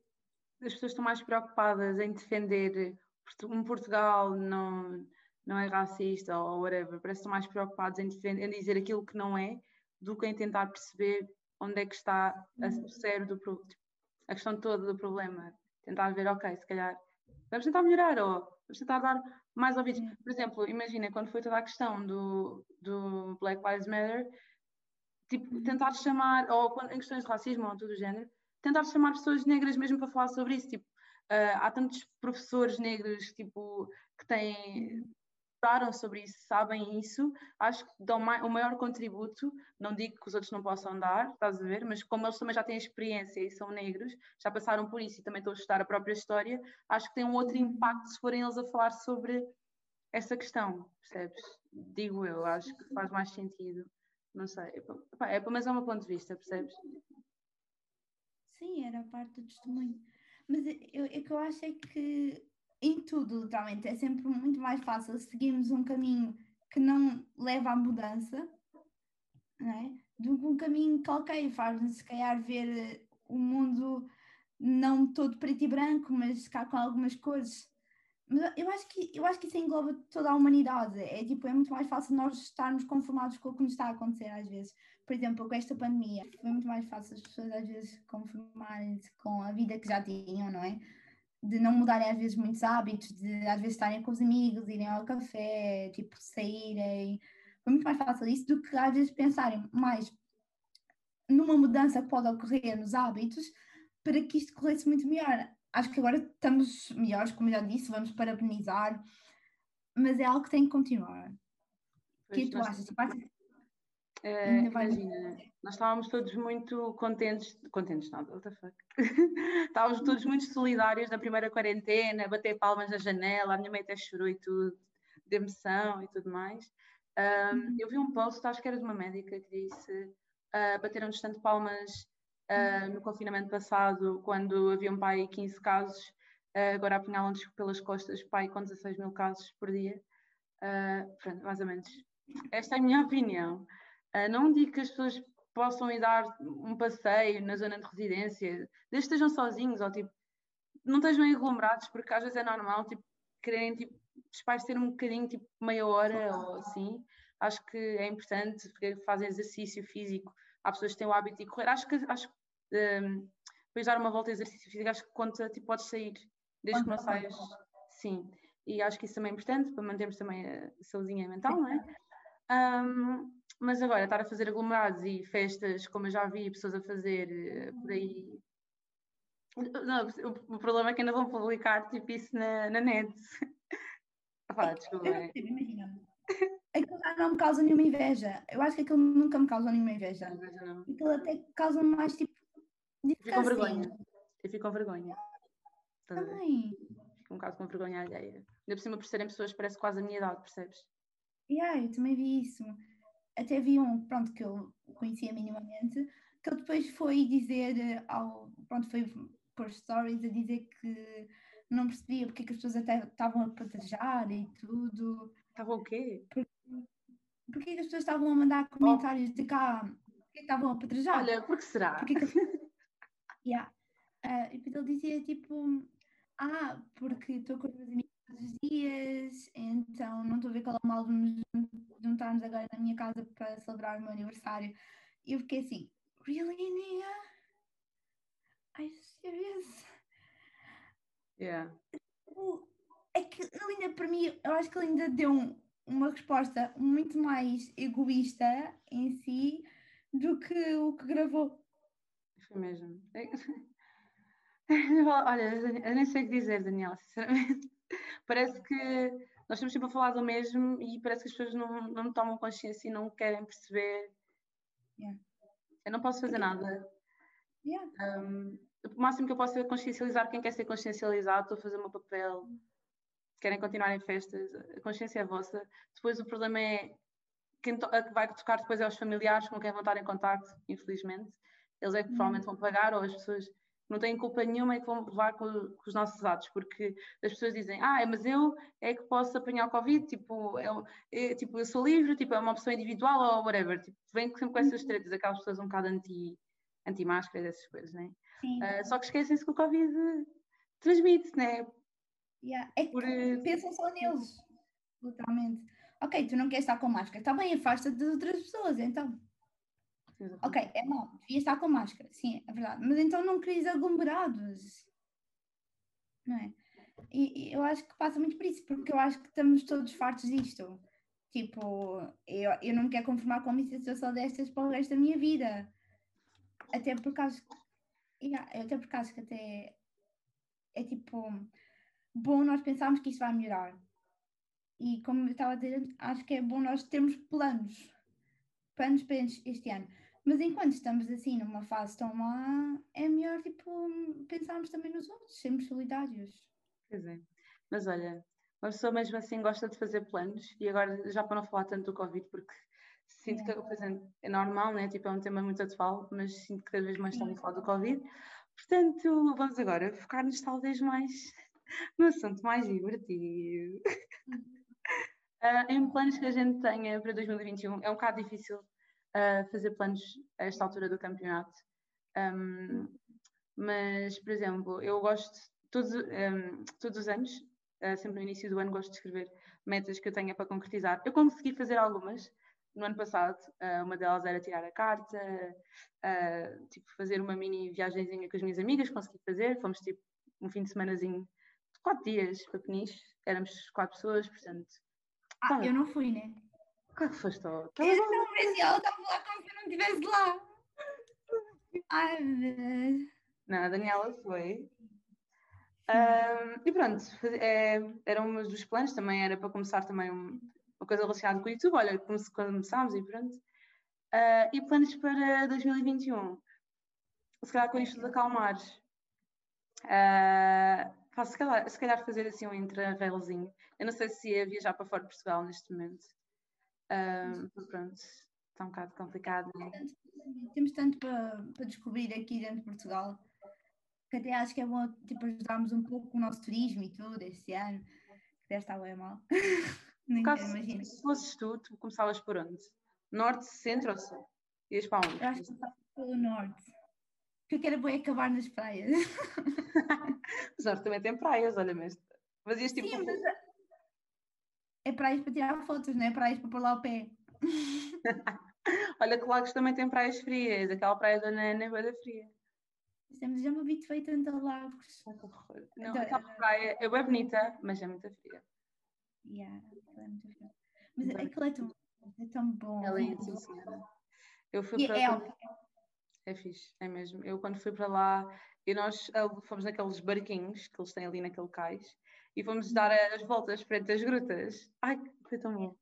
as pessoas estão mais preocupadas em defender um Portugal não, não é racista ou whatever, parece que estão mais preocupados em, defender, em dizer aquilo que não é do que em tentar perceber onde é que está o cérebro do tipo, a questão toda do problema. Tentar ver, ok, se calhar vamos tentar melhorar ou vamos tentar dar mais ouvidos. Por exemplo, imagina quando foi toda a questão do, do Black Lives Matter, tipo, tentar chamar, ou em questões de racismo ou tudo o género, tentar chamar pessoas negras mesmo para falar sobre isso. Tipo, uh, há tantos professores negros tipo, que têm estudaram sobre isso, sabem isso, acho que dão o maior contributo. Não digo que os outros não possam dar, estás a ver, mas como eles também já têm experiência e são negros, já passaram por isso e também estão a estudar a própria história, acho que tem um outro impacto se forem eles a falar sobre essa questão, percebes? Digo eu, acho que faz mais sentido. Não sei, é, mas é o meu ponto de vista, percebes? Sim, era a parte do testemunho. Mas eu, o que eu acho é que em tudo, literalmente, é sempre muito mais fácil seguirmos um caminho que não leva à mudança, não é? de um caminho que, ok, faz-nos se calhar ver o mundo não todo preto e branco, mas cá com algumas cores. Eu acho que eu acho que isso engloba toda a humanidade. É tipo, é muito mais fácil nós estarmos conformados com o que nos está a acontecer às vezes. Por exemplo, com esta pandemia, foi muito mais fácil as pessoas às vezes conformarem-se com a vida que já tinham, não é? De não mudarem às vezes muitos hábitos, de às vezes estarem com os amigos, irem ao café, tipo, saírem. Foi muito mais fácil isso do que às vezes pensarem mais numa mudança que pode ocorrer nos hábitos para que isto corresse muito melhor. Acho que agora estamos melhores, como já disse, vamos parabenizar, mas é algo que tem que continuar. O que é tu achas? Uh, imagina, nós estávamos todos muito contentes, contentes nada, what the fuck? estávamos todos muito solidários na primeira quarentena, bater palmas na janela, a minha mãe até chorou e tudo, de emoção e tudo mais. Um, uhum. eu vi um post, acho que era de uma médica, que disse: uh, bateram-nos tanto palmas uh, no confinamento passado, quando havia um pai 15 casos, uh, agora apunhalam-nos pelas costas, pai com 16 mil casos por dia. Uh, pronto, mais ou menos. Esta é a minha opinião. não digo que as pessoas possam ir dar um passeio na zona de residência, desde que estejam sozinhos ou tipo, não estejam aglomerados, porque às vezes é normal, tipo, querem tipo, espairecer um bocadinho, tipo meia hora ou assim. Acho que é importante, porque fazem exercício físico. Há pessoas que têm o hábito de correr. Acho que, acho um, depois dar uma volta a exercício físico, acho que conta, tipo, podes sair, desde que não saias. Sim, e acho que isso também é importante para mantermos também a saúdezinha mental, não é? Um, mas agora, estar a fazer aglomerados e festas, como eu já vi pessoas a fazer uh, por aí. Não, o, o, problema é que ainda vão publicar tipo isso na, na net. ah, desculpa. Eu, eu, imagina. Aquilo já não me causa nenhuma inveja. Eu acho que aquilo nunca me causa nenhuma inveja. Não, Aquilo até causa mais tipo eu fico com vergonha. Eu fico com vergonha. Também. Fico um bocado com vergonha alheia. Ainda por cima, por serem pessoas, parece quase a minha idade, percebes? Yeah, eu também vi isso. Até vi um, pronto, que eu conhecia minimamente, que ele depois foi dizer ao. Pronto, foi por stories a dizer que não percebia porque é que as pessoas até estavam a patejar e tudo. Estavam o quê? Porque, é que as pessoas estavam a mandar comentários oh. de cá? Porque é estavam a patejar? Olha, porque será? Porque que... Yeah. Uh, e ele dizia tipo, ah, porque estou com os meus amigos todos os dias, então não estou a ver qual é o mal de nos juntarmos agora na minha casa para celebrar o meu aniversário. E eu fiquei assim, really, Nia? Are you serious? Yeah. É que ele ainda, para mim, eu acho que ele ainda deu um, uma resposta muito mais egoísta em si do que o que gravou. Foi mesmo. Olha, eu nem sei o que dizer, Daniela, sinceramente. Parece que nós estamos sempre a falar do mesmo e parece que as pessoas não, não tomam consciência e não querem perceber. Yeah. Eu não posso fazer nada. Yeah. Um, o máximo que eu posso é consciencializar quem quer ser consciencializado, estou a fazer o meu papel. Querem continuar em festas, a consciência é vossa. Depois o problema é quem vai tocar depois é os familiares com quem vão estar em contato, infelizmente. Eles é que provavelmente vão pagar, ou as pessoas não têm culpa nenhuma e que vão levar com, com, os nossos atos, porque as pessoas dizem, ah, mas eu é que posso apanhar o Covid, tipo, é, é, tipo eu sou livre, tipo, é uma opção individual ou whatever. Tipo, vem sempre com essas tretas, aquelas pessoas um bocado anti, anti-máscaras, essas coisas, né? Uh, só que esquecem-se que o Covid transmite, né? Yeah. É que Por, pensam só neles, literalmente. Ok, tu não queres estar com máscara, está bem, afasta-te das outras pessoas, então. Ok, é mau, devia estar com máscara, sim, é verdade. Mas então não queres aglomerados. Não é? E, e, eu acho que passa muito por isso, porque eu acho que estamos todos fartos disto. Tipo, eu, eu não me quero conformar com uma situação destas para o resto da minha vida. Até por causa. Yeah, até por causa que até é tipo bom nós pensarmos que isso vai melhorar. E como eu estava a dizer, acho que é bom nós termos planos. Planos para este ano. Mas enquanto estamos assim numa fase tão má, é melhor tipo, pensarmos também nos outros, sermos solidários. Pois é. Mas olha, uma pessoa mesmo assim gosta de fazer planos, e agora já para não falar tanto do Covid, porque sinto é. que exemplo, é normal, né? tipo, é um tema muito atual, mas sinto que cada vez mais estamos a falar do Covid. Portanto, vamos agora focar-nos talvez mais no assunto mais divertido. uh, em planos que a gente tenha para 2021, é um bocado difícil a fazer planos a esta altura do campeonato. Um, mas, por exemplo, eu gosto, todos, um, todos os anos, uh, sempre no início do ano, gosto de escrever metas que eu tenha para concretizar. Eu consegui fazer algumas no ano passado, uh, uma delas era tirar a carta, uh, tipo, fazer uma mini viagemzinha com as minhas amigas, consegui fazer, fomos tipo um fim de semanazinho quatro dias para Peniche, éramos quatro pessoas, portanto. Ah, tá. eu não fui, né? Claro que foste. Tá eu não vi ela estava lá como se eu não estivesse lá. Ai, meu. Não, a Daniela foi. Um, e pronto, é, era um dos planos, também era para começar também um, uma coisa relacionada com o YouTube. Olha, começámos e pronto. Uh, e planos para 2021. Se calhar com isto de acalmar. Uh, faço, se, calhar, se calhar fazer assim um intra-railzinho. Eu não sei se ia viajar para fora de Portugal neste momento. Uh, pronto, está um bocado complicado. Né? Temos tanto para, para descobrir aqui dentro de Portugal que até acho que é bom tipo, ajudarmos um pouco o nosso turismo e tudo este ano, que deve estar bem mal. Nem Caso, imagino. Se fosses tu, tu começavas por onde? Norte, centro ou sul? Ias para onde? Eu acho que pelo norte. Porque eu quero bem acabar nas praias. Mas norte também tem praias, olha mesmo. Fazias tipo. Sim, mas é praias para tirar fotos, não é praias para pôr lá o pé. olha que Lagos também tem praias frias. Aquela praia da Nana é bem fria. Mas já me habituei tanto a Lagos. Não, então, aquela praia é bem bonita, mas é muito fria. Yeah, é muito fria. Mas então, aquilo é tão, é tão bom. É lindo, sim, senhora. Eu fui e para. É, é fixe, é mesmo. Eu quando fui para lá, e nós fomos naqueles barquinhos que eles têm ali naquele cais e fomos uhum. dar as voltas frente às grutas. Ai, foi tão bom.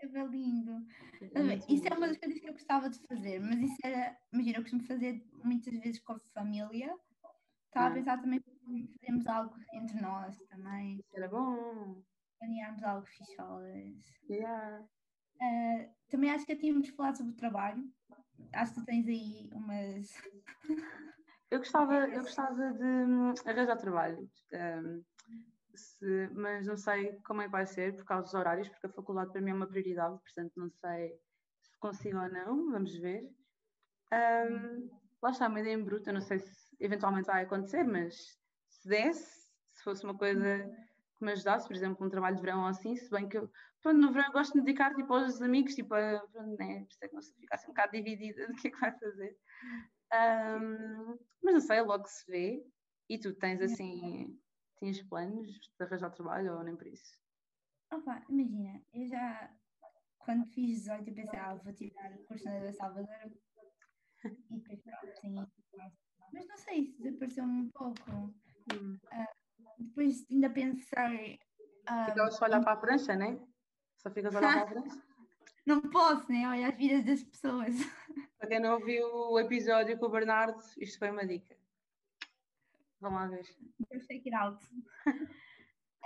É lindo. É isso é uma das coisas que eu gostava de fazer, mas isso era, imagina, eu costumo fazer muitas vezes com a família. Estava ah. a pensar também fazermos algo entre nós também. Isso era bom. Planearmos algo ficholas. Yeah. Uh, também acho que tínhamos falado sobre o trabalho. Acho que tu tens aí umas. Eu gostava, eu gostava de hum, arranjar trabalho, um, se, mas não sei como é que vai ser por causa dos horários, porque a faculdade para mim é uma prioridade, portanto não sei se consigo ou não, vamos ver. Um, lá está, uma ideia em bruto, eu não sei se eventualmente vai acontecer, mas se desse, se fosse uma coisa que me ajudasse, por exemplo, um trabalho de verão ou assim, se bem que eu, pronto, no verão eu gosto de me dedicar tipo, aos amigos, tipo, a, pronto, né, por isso é que não se ficasse um bocado dividida do que é que vai fazer. Um, mas não sei, logo se vê. E tu tens assim, tens planos de arranjar trabalho ou nem por isso? Opa, imagina, eu já quando fiz 18 eu pensei, ah, vou tirar o curso na Salvador e depois pronto, sim. Mas não sei, desapareceu-me um pouco. Hum. Uh, depois ainda pensei. Uh, Ficavas só a olhar para a prancha, né? Só ficas a olhar para a prancha? Não posso, né? Olhar as vidas das pessoas. Para quem não ouviu o episódio com o Bernardo, isto foi uma dica. Vamos lá ver. Eu sei que alto.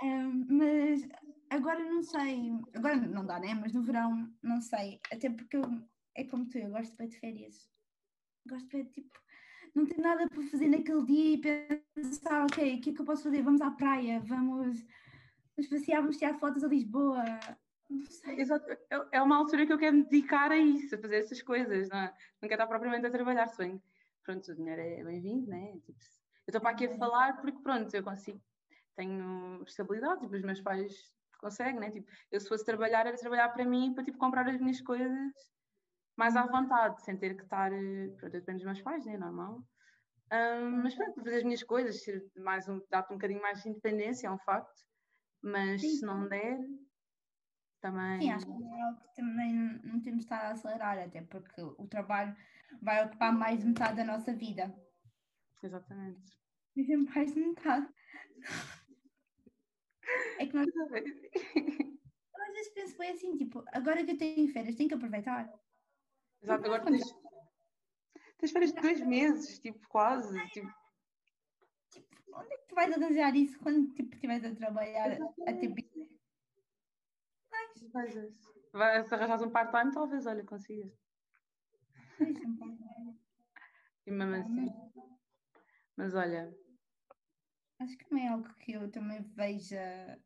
um, mas agora não sei. Agora não dá, né? Mas no verão, não sei. Até porque eu, é como tu, eu gosto bem de férias. Gosto de tipo. Não ter nada para fazer naquele dia e pensar, ok, o que é que eu posso fazer? Vamos à praia, vamos, vamos passear, vamos tirar fotos a Lisboa Exato. É, é uma altura que eu quero me dedicar a isso, a fazer essas coisas, não, é? não quero estar propriamente a trabalhar, bem, pronto, o dinheiro é bem-vindo, né? Tipo, eu estou para aqui a falar porque, pronto, eu consigo, tenho estabilidade, tipo, os meus pais conseguem, né? Tipo, eu se fosse trabalhar, era trabalhar para mim, para, tipo, comprar as minhas coisas mais à vontade, sem ter que estar, pronto, depende dos meus pais, né? Normal. Um, mas pronto, fazer as minhas coisas, mais um, dar-te um bocadinho mais de independência, é um facto, mas Sim. se não der, também. Sim, acho que é algo que também não temos de estar a acelerar, até porque o trabalho vai ocupar mais de metade da nossa vida. Exatamente. Mesmo mais de metade. É que nós. Eu às vezes penso bem assim, tipo, agora que eu tenho férias, tenho que aproveitar. Exato, agora tens, tens férias de dois meses, tipo, quase. Tipo... tipo, onde é que tu vais arranjar isso quando tipo, estiveres a trabalhar a tempo coisas. Vai, se arranjas um part-time, talvez, olha, consigas. e mesmo assim. Mas olha. Acho que não é algo que eu também veja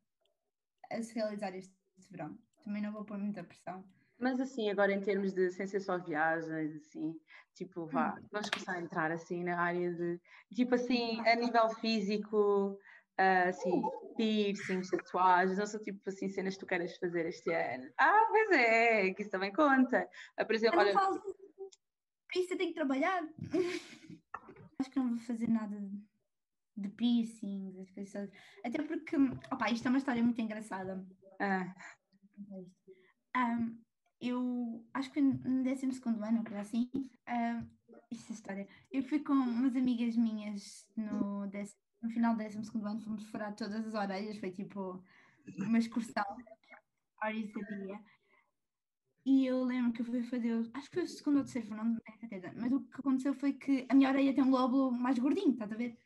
a se realizar este verão. Também não vou pôr muita pressão. Mas assim, agora em termos de sem ser só viagens, assim, tipo, vá, hum. vamos começar a entrar assim na área de, tipo assim, a nível físico, uh, assim, piercings, tatuagens, não são tipo assim cenas que tu queres fazer este ano. Ah, pois é, que isso também conta. Uh, por exemplo, olha... Falo... Isso eu tenho que trabalhar. Acho que não vou fazer nada de piercings, até porque, opa, isto é uma história muito engraçada. Ah. Um, eu acho que no 12 ano, ou assim, um, isto é história. Eu fui com umas amigas minhas no, no final do 12 ano, fomos furar todas as orelhas, foi tipo uma excursão, horas dia. E eu lembro que eu fui fazer, acho que foi o segundo ou terceiro, não me certeza, mas o que aconteceu foi que a minha orelha tem um lóbulo mais gordinho, estás a ver?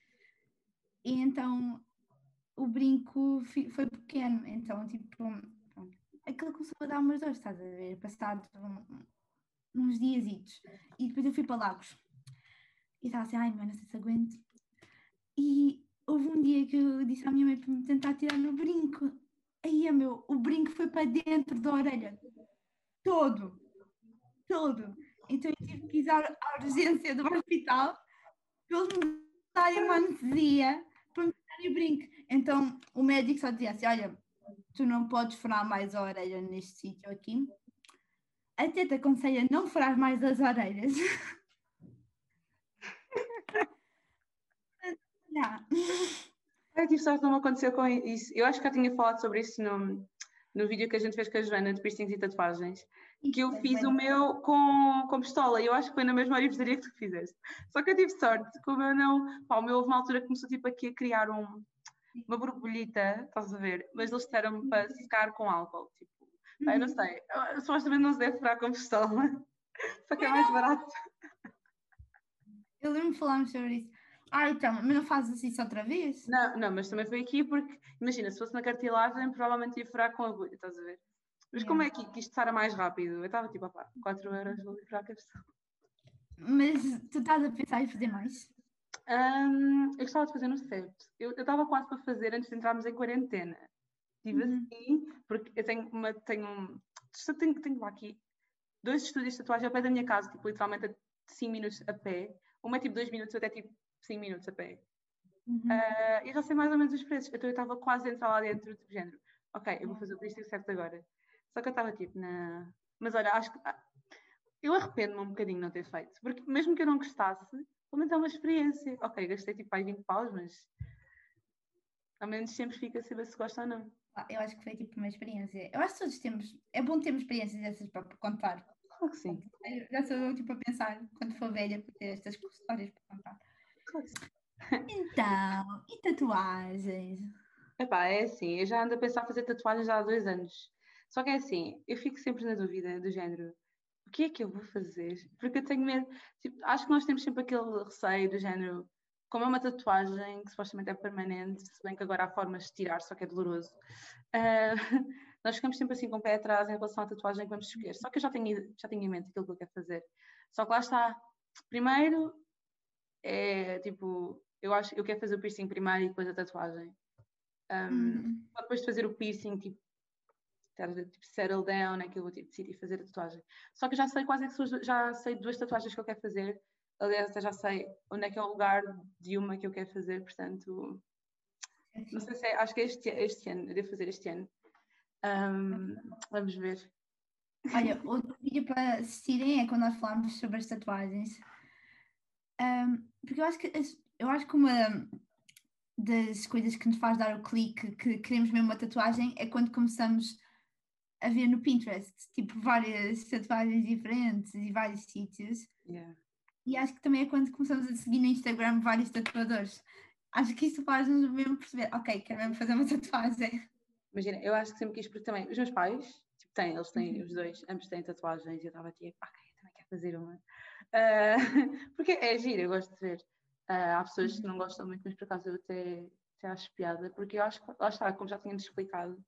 E então o brinco foi pequeno, então tipo. Aquilo começou a dar umas dores, estás a ver? Passado uns dias e depois eu fui para Lagos e estava assim, ai mãe, não sei se aguento. E houve um dia que eu disse à minha mãe para me tentar tirar no brinco. Aí, meu, o brinco foi para dentro da orelha. Todo. Todo. Então eu tive que ir à urgência do hospital para eles me darem uma anestesia para me tirar o brinco. Então o médico só dizia assim: olha, tu não podes furar mais a orelha neste sítio aqui. Até te aconselho a não furar mais as orelhas. não. É, tipo, só não aconteceu com isso. Eu acho que já tinha falado sobre isso no, no vídeo que a gente fez com a Joana de piercings e tatuagens, que eu fiz o meu com, com pistola, e eu acho que foi na mesma orivesaria que tu fizeste. Só que eu tive sorte, como eu não. Pá, o meu houve uma altura que começou tipo aqui a criar um, uma borbulhita, estás a ver? Mas eles disseram-me para secar com álcool, tipo. Eu não uhum. sei, supostamente não se deve furar com pistola, só que é mais barato. Eu lembro de falarmos sobre isso. Ah, então, mas não fazes isso outra vez? Não, não, mas também foi aqui porque, imagina, se fosse na cartilagem, provavelmente ia furar com agulha, estás a ver? Mas yeah. como é que, que isto era mais rápido? Eu estava tipo, opá, 4 euros vou livrar a questão. Mas tu estás a pensar em fazer mais? Um, eu gostava de fazer no CEP. Eu estava quase para fazer antes de entrarmos em quarentena. Estive uhum. assim, porque eu tenho uma. Tenho, um, tenho, tenho aqui dois estúdios de tatuagem ao pé da minha casa, tipo, literalmente a 5 minutos a pé. Uma é tipo 2 minutos, até tipo 5 minutos a pé. Uhum. Uh, e já sei mais ou menos os preços. Então eu estava quase a entrar lá dentro, tipo, género. Ok, eu vou fazer o preço certo agora. Só que eu estava tipo, na. Mas olha, acho que. Ah, eu arrependo-me um bocadinho de não ter feito. Porque mesmo que eu não gostasse, pelo menos é uma experiência. Ok, gastei tipo aí 20 paus, mas. Ao menos sempre fica a saber se gosta ou não. Ah, eu acho que foi tipo uma experiência. Eu acho que todos temos. É bom termos experiências dessas para contar. Claro que sim. Eu já sou tipo a pensar, quando for velha, para ter estas histórias para contar. Claro que sim. Então, e tatuagens? Epá, é assim, eu já ando a pensar fazer tatuagens há dois anos. Só que é assim, eu fico sempre na dúvida do género, que é que eu vou fazer? Porque eu tenho medo, tipo, acho que nós temos sempre aquele receio do género, como é uma tatuagem que supostamente é permanente, se bem que agora há formas de tirar, só que é doloroso, uh, nós ficamos sempre assim com o pé atrás em relação à tatuagem que vamos escolher. Só que eu já tenho, já tenho em mente aquilo que eu quero fazer. Só que lá está, primeiro é tipo, eu acho eu quero fazer o piercing primeiro e depois a tatuagem. Um, uhum. Depois de fazer o piercing, tipo, tipo, settle down, é que eu vou tipo, decidir fazer a tatuagem. Só que já sei quase é que já sei duas tatuagens que eu quero fazer. Aliás, até já sei onde é que é o lugar de uma que eu quero fazer, portanto. Não sei se é, acho que é este, este ano, eu devo fazer este ano. Um, vamos ver. Olha, outro vídeo para assistirem é quando nós falámos sobre as tatuagens. Um, porque eu acho que eu acho que uma das coisas que nos faz dar o clique que queremos mesmo uma tatuagem é quando começamos a ver no Pinterest, tipo, várias tatuagens diferentes e vários sítios. Yeah. E acho que também é quando começamos a seguir no Instagram vários tatuadores. Acho que isso faz-nos mesmo perceber, ok, quero mesmo fazer uma tatuagem. Imagina, eu acho que sempre quis, porque também os meus pais, tipo, têm, eles têm, uhum. os dois, ambos têm tatuagens, e eu estava tipo, ok, eu também quero fazer uma. Uh, porque é giro, eu gosto de ver. Uh, há pessoas que não uhum. gostam muito, mas por acaso eu até, até acho piada, porque eu acho que, lá está, como já tínhamos explicado,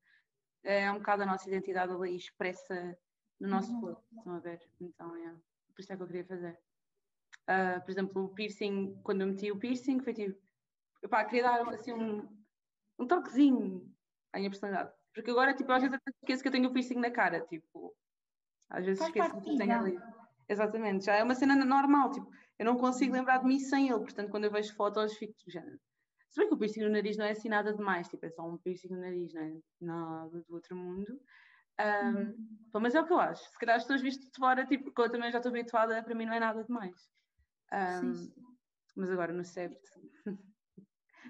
é um bocado a nossa identidade ali expressa no nosso uhum. corpo, estão a ver? Então, é, por isso é que eu queria fazer. Uh, por exemplo, o piercing, quando eu meti o piercing, foi tipo, pá, queria dar assim um, um toquezinho à minha personalidade. Porque agora, tipo, às vezes eu esqueço que eu tenho o piercing na cara, tipo, Às vezes Faz esqueço que ti, tenho ali. Exatamente, já é uma cena normal, tipo, eu não consigo Uhum. lembrar de mim sem ele, portanto, quando eu vejo fotos, fico tipo, género. Se bem que o piercing no nariz não é assim nada demais, tipo, é só um piercing no nariz, não é nada do outro mundo. Ahm, Uhum. mas é o que eu acho. Se calhar as pessoas vistas de fora, tipo, que eu também já estou habituada, para mim não é nada demais. Ahm, Sim. mas agora no septo.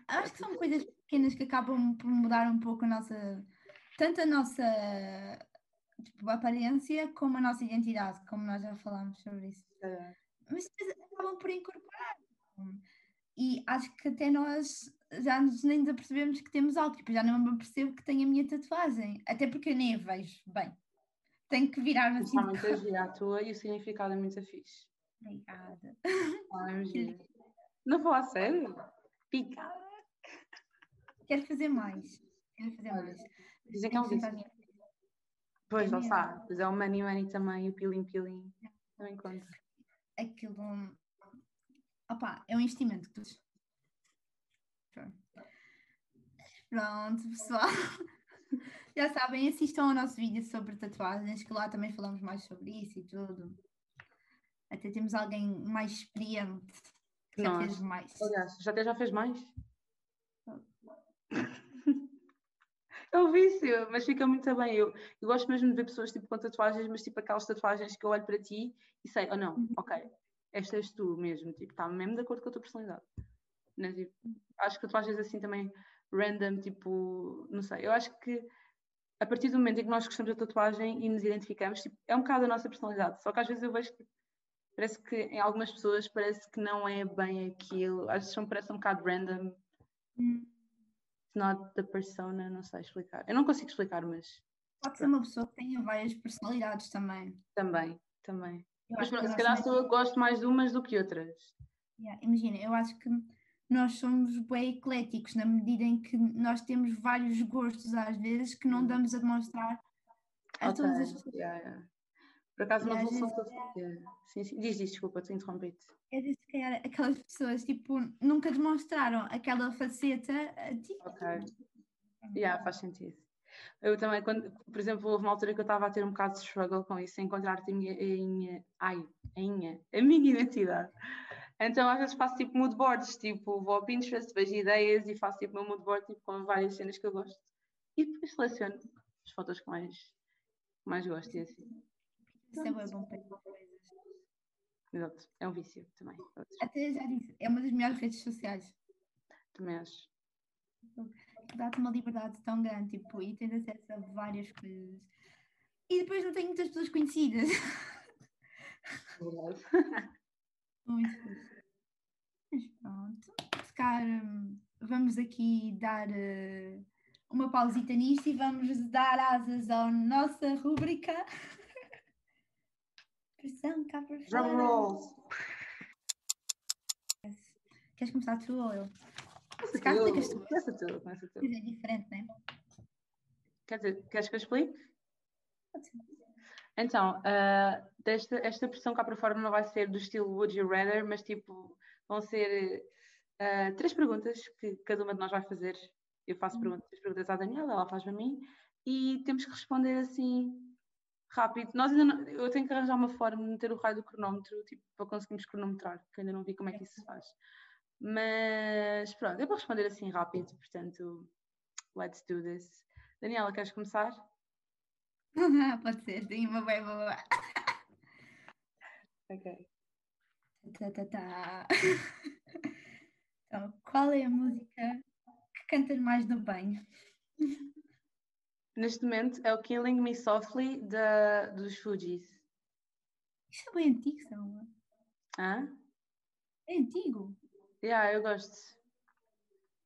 Acho que são coisas pequenas que acabam por mudar um pouco a nossa. Tanto a nossa tipo, aparência como a nossa identidade, como nós já falámos sobre isso. eh, Mas depois acabam por incorporar. E acho que até nós já nos nem nos apercebemos que temos algo. Tipo, já não me apercebo que tenho a minha tatuagem. Até porque eu nem a vejo bem. Tenho que virar-me assim. Principalmente a gira, a tua e o significado é muito fixe. Obrigada. Ah, é. Não vou a sério? Pica. Quero fazer mais. Quero fazer mais. dizem que é um vício. Pois, É lá está. mesmo. Pois é o money money também, o pilim pilim. Também conta. aquilo. Opá, é um investimento que tu. Pronto. Pronto, pessoal. Já sabem, assistam ao nosso vídeo sobre tatuagens, que lá também falamos mais sobre isso e tudo. Até temos alguém mais experiente que já fez mais. Aliás, já até já fez mais? É um vício, mas fica muito bem. Eu, eu gosto mesmo de ver pessoas tipo, com tatuagens, mas tipo aquelas tatuagens que eu olho para ti e sei, oh não, ok, esta és tu mesmo, tipo, está mesmo de acordo com a tua personalidade. Né? Tipo, acho que tatuagens assim também random, tipo, não sei, eu acho que a partir do momento em que nós gostamos da tatuagem e nos identificamos, tipo, é um bocado a nossa personalidade. Só que às vezes eu vejo que parece que em algumas pessoas parece que não é bem aquilo, às vezes parece um bocado random, Hum, it's not the persona, não sei explicar. Eu não consigo explicar, mas Pode ser uma pessoa que tenha várias personalidades também. também, também. Eu Mas se calhar sou, gosto mais de umas do que outras. Yeah, Imagina, eu acho que nós somos bem ecléticos na medida em que nós temos vários gostos às vezes que não Hum. damos a demonstrar a Ok, todas as pessoas. yeah, yeah. Por acaso, uma yeah. Sim, sim. Diz, diz, desculpa, te interrompi-te. É de se calhar aquelas pessoas tipo nunca demonstraram aquela faceta a ti. Ok. Yeah, faz sentido. Eu também, quando, por exemplo, houve uma altura que eu estava a ter um bocado de struggle com isso, em encontrar a minha, a minha, ai, a minha, a minha identidade. Então às vezes faço tipo mood boards, tipo vou ao Pinterest, vejo ideias e faço tipo meu mood board tipo, com várias cenas que eu gosto. E depois seleciono as fotos que mais, que mais gosto e assim. Isso é bom para coisas. Exato. É um vício também. Até já disse, é uma das melhores redes sociais. Também acho. Dá-te uma liberdade tão grande tipo, e tens acesso a várias coisas. E depois não tenho muitas pessoas conhecidas. Verdade. Muito fixe. Mas pronto. Se calhar hum, vamos aqui dar eh, uma pausita nisto e vamos dar asas à nossa rúbrica. Pressão cá para Drum fora. rolls. Queres começar tu ou eu? Se calhar tu, explicas tu. começa tu, começa tu. É diferente, não é? Quer dizer, queres que eu explique? Pode ser. Então, ah, desta, esta pressão cá para fora não vai ser do estilo Would You Rather, mas tipo, vão ser ah, três perguntas que cada uma de nós vai fazer. Eu faço Uhum. perguntas, três perguntas à Daniela, ela faz a mim, e temos que responder assim rápido. Nós ainda não- eu tenho que arranjar uma forma de meter o raio do cronómetro, tipo, para conseguirmos cronometrar, que ainda não vi como é que isso se faz. Mas pronto, eu vou responder assim rápido, portanto, let's do this. Daniela, queres começar? Pode ser, tenho uma bem boa. Ok. Tá, tá, tá. Então, qual é a música que cantas mais no banho? Neste momento é o Killing Me Softly da, dos Fugees. Isso é bem antigo, Selma. Hã? É antigo. Yeah, eu gosto.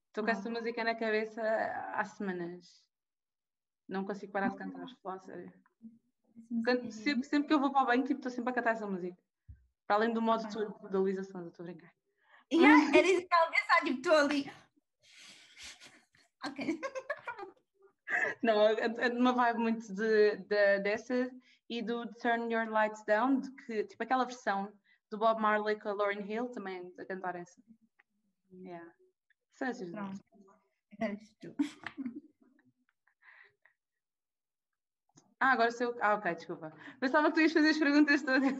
Estou com Ah. essa música na cabeça há semanas. Não consigo parar de cantar, sério. Canto- é sempre, sempre que eu vou para o banho, tipo, estou sempre a cantar essa música. Para além do modo da Luísa Sonza, estou a brincar. Yeah, era isso que estava a pensar, tipo, estou ali. Ok. Não, é, é uma vibe muito de, de- dessa e do Turn Your Lights Down, de que, tipo aquela versão do Bob Marley com a Lauryn Hill, também a cantar essa. Yeah. São duas. Pronto. És tu. Ah, agora sou eu. Ah, ok, desculpa. Pensava que tu ias fazer as perguntas todas.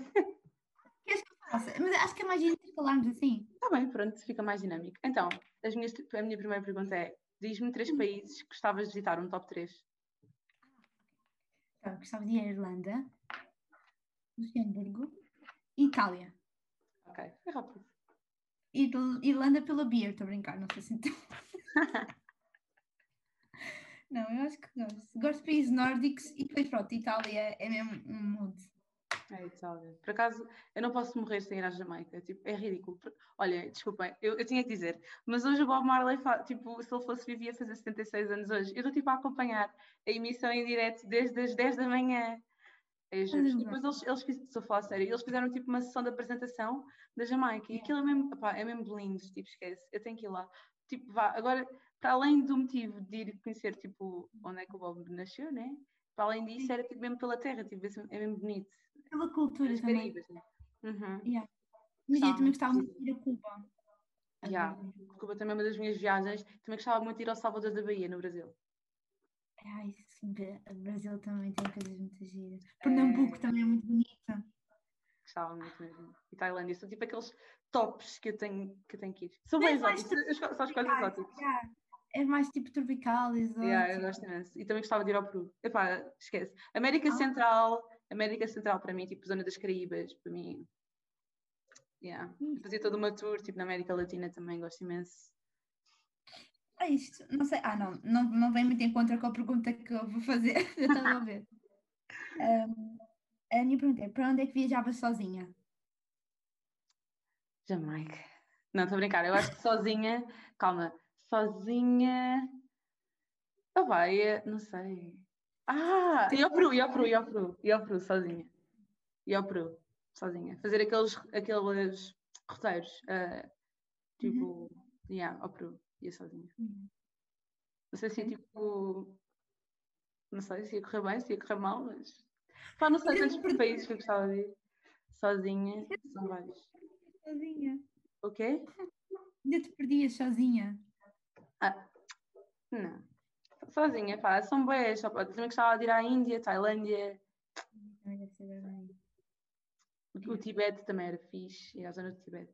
Queres que eu faça? Mas acho que é mais giro falarmos assim. Está bem, pronto, fica mais dinâmico. Então, as minhas, a minha primeira pergunta é: diz-me três Hum. países que gostavas de visitar, um top 3. Então, gostava de ir à Irlanda, Luxemburgo e Itália. Ok, foi rápido. Ir- Irlanda pela beer, estou a brincar, não sei se então. não, eu acho que gosto. Gosto de países nórdicos e depois pronto, Itália é mesmo um mood. É Itália. Por acaso, eu não posso morrer sem ir à Jamaica. Tipo, é ridículo. Olha, desculpem, eu, eu tinha que dizer, mas hoje o Bob Marley, tipo, se ele fosse vivo, ia fazer 76 anos hoje. Eu estou tipo a acompanhar a emissão em direto desde as 10 da manhã. Juro. Olha, E depois eles, eles fiz- estou a falar sério, eles fizeram tipo uma sessão de apresentação da Jamaica e aquilo é mesmo, epá, é mesmo lindo, tipo, esquece, eu tenho que ir lá. Tipo, vá, agora, para além do motivo de ir conhecer, tipo, onde é que o Bob nasceu, né? Para além disso, era tipo mesmo pela terra, tipo, é mesmo bonito. Pela cultura As também. Né? Uhum. Yeah. Mas eu também gostava muito de ir a Cuba. Yeah. Cuba também é uma das minhas viagens. Também gostava muito de ir ao Salvador da Bahia, no Brasil. Ai, sim, o Brasil também tem coisas muito giras. Pernambuco também é muito bonita. Gostava muito mesmo. E Tailândia, são tipo aqueles tops que eu tenho que, eu tenho que ir. São Mas bem exóticos, escolho tropicais, exóticos. yeah. É mais tipo tropical, exótico. Yeah, eu gosto imenso. E também gostava de ir ao Peru. Epá, esquece. América Ah. Central, América Central para mim, tipo Zona das Caraíbas, para mim. Yeah. Hum. Fazia toda uma tour, tipo na América Latina também, gosto imenso. É isto, não sei. Ah, não, não, não vem muito em contra com a pergunta que eu vou fazer. Eu estava a ver. Um, a minha pergunta é: para onde é que viajava sozinha? Jamaica. Não, estou a brincar. Eu acho que sozinha, calma, sozinha. Vai, eh, não sei. Ah, e ao Peru, e ao Peru, e ao Peru, sozinha. E ao Peru, sozinha. Fazer aqueles, aqueles roteiros, eh, tipo, yeah, ao Peru, ia sozinha. Não sei se ia tipo. Não sei se ia correr bem, se ia correr mal, mas. Pá, não sei tantos países que eu gostava de ir. Sozinha, são vários. Sozinha. O quê? Ainda te perdias sozinha. Ah, não. Sozinha, pá, são boas. Só pode. Também gostava de ir à Índia, Tailândia, o, o Tibete também era fixe, ir à zona do Tibete.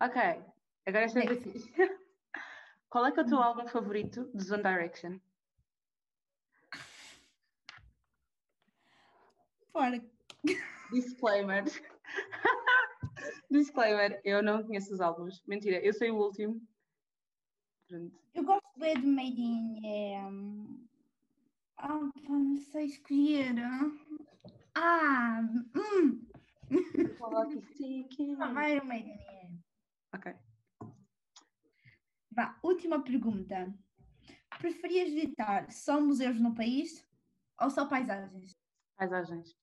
Ok, agora esta é para ti. Qual é que é o teu álbum favorito dos One Direction? Fora. Disclaimer. Disclaimer, eu não conheço os álbuns. Mentira, eu sei o último. Pronto. Eu gosto de Made in. É, hum, ah, não sei escolher. Ah, hum. Is ticking. Ah, vai o Made in. é. Ok. Vá, última pergunta. Preferias visitar só museus no país ou só paisagens? Paisagens.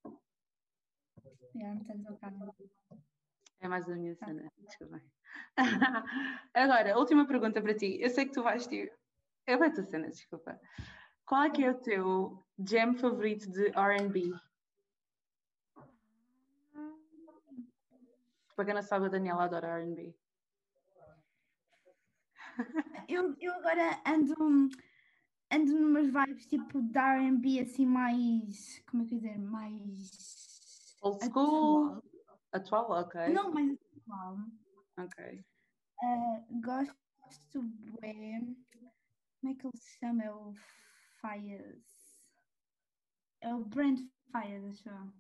Carro. É mais a minha cena. Desculpa. Agora, última pergunta para ti. Eu sei que tu vais ter. Eu vai a cena, desculpa. Qual é que é o teu jam favorito de RB? Para quem não sabe, a Daniela adora RB. Eu, eu agora ando, ando numas vibes tipo de R&B assim mais, como é que eu dizer, mais Old school? atual. Atual? Ok. Não, mais atual. Ok. Ah, gosto bem, como é que ele se chama? É o Fires. É o Brand Fires, acho eu.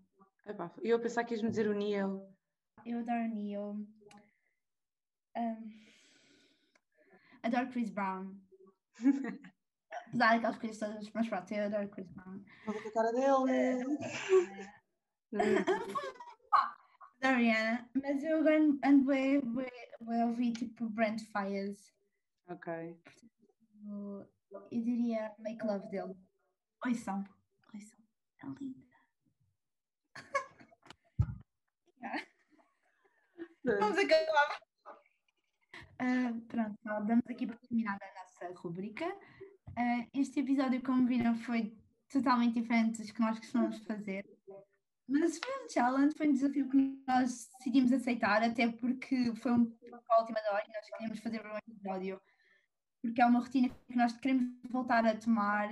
Eu ia pensar que ias me dizer o Neil. Eu adoro Neo. Um, adoro Chris Brown. Apesar daquelas coisas todas, mas pronto, eu adoro Chris Brown. Vou com a cara dele. Rihanna, mas eu agora ando a ouvir tipo Brand Fires. ok. Eu, eu diria Make Love dele. Oição. Oição. É linda. Vamos acabar. Ah, pronto, damos aqui por terminada a nossa rubrica. Ah, este episódio, como viram, foi totalmente diferente dos que nós costumamos fazer. Mas foi um challenge, foi um desafio que nós decidimos aceitar, até porque foi um à última hora e nós queríamos fazer um episódio porque é uma rotina que nós queremos voltar a tomar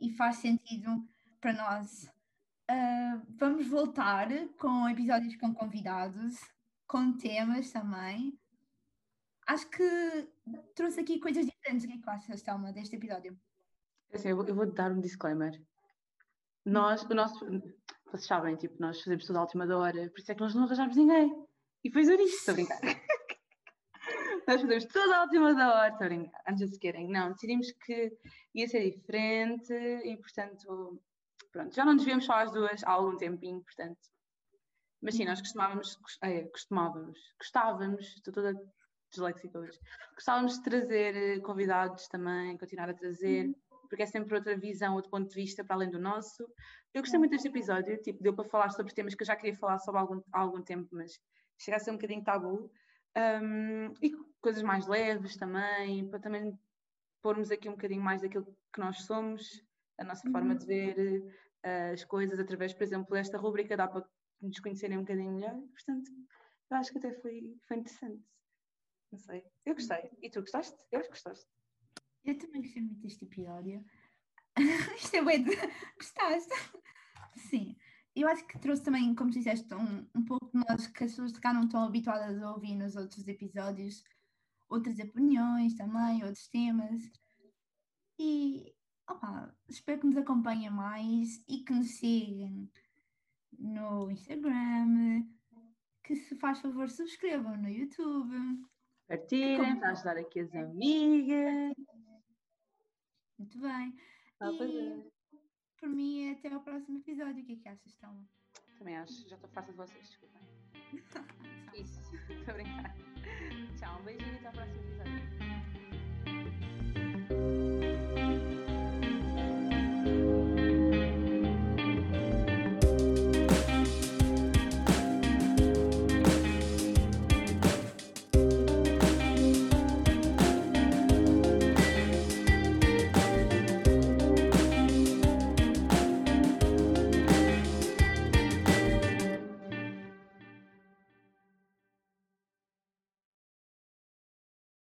e faz sentido para nós. Uh, vamos voltar com episódios com convidados, com temas também. Acho que trouxe aqui coisas diferentes. O que é que achas, Thelma, deste episódio? Assim, eu, vou, eu vou dar um disclaimer. Nós, o nosso, vocês sabem, tipo, nós fazemos tudo à última da hora, por isso é que nós não arranjámos ninguém. E foi isso, estou a brincar. nós fazemos tudo à última da hora, estou a brincar, I'm just kidding. Não, decidimos que ia ser diferente e, portanto, pronto, já não nos víamos só às duas há algum tempinho, portanto. Mas sim, nós costumávamos, é, costumávamos, gostávamos, estou toda disléxica hoje, gostávamos de trazer eh, convidados também, continuar a trazer, porque é sempre outra visão, outro ponto de vista para além do nosso. Eu gostei muito deste episódio, tipo, deu para falar sobre temas que eu já queria falar sobre há algum, há algum tempo, mas chega a ser um bocadinho tabu. Um, e coisas mais leves também, para também pormos aqui um bocadinho mais daquilo que nós somos, a nossa uhum. forma de ver uh, as coisas, através, por exemplo, desta rubrica, dá para nos conhecerem um bocadinho melhor. Portanto, eu acho que até foi, foi interessante. Não sei. Eu gostei. E tu gostaste? Eu acho que gostaste. Eu também gostei muito deste episódio. Isto é bem de... Gostaste? Sim. Eu acho que trouxe também, como disseste, um, um pouco de nós que as pessoas cá não estão habituadas a ouvir nos outros episódios, outras opiniões também, outros temas. E opa, espero que nos acompanhem mais e que nos sigam no Instagram, que se faz favor subscrevam no YouTube. Partilhem para ajudar aqui as amigas. Muito bem. Ah, e, é. Por mim, até ao próximo episódio. O que é que achas, Thelma? Também acho. Já estou farta de vocês, desculpem. Isso, estou a brincar. Tchau, um beijinho e até à próxima.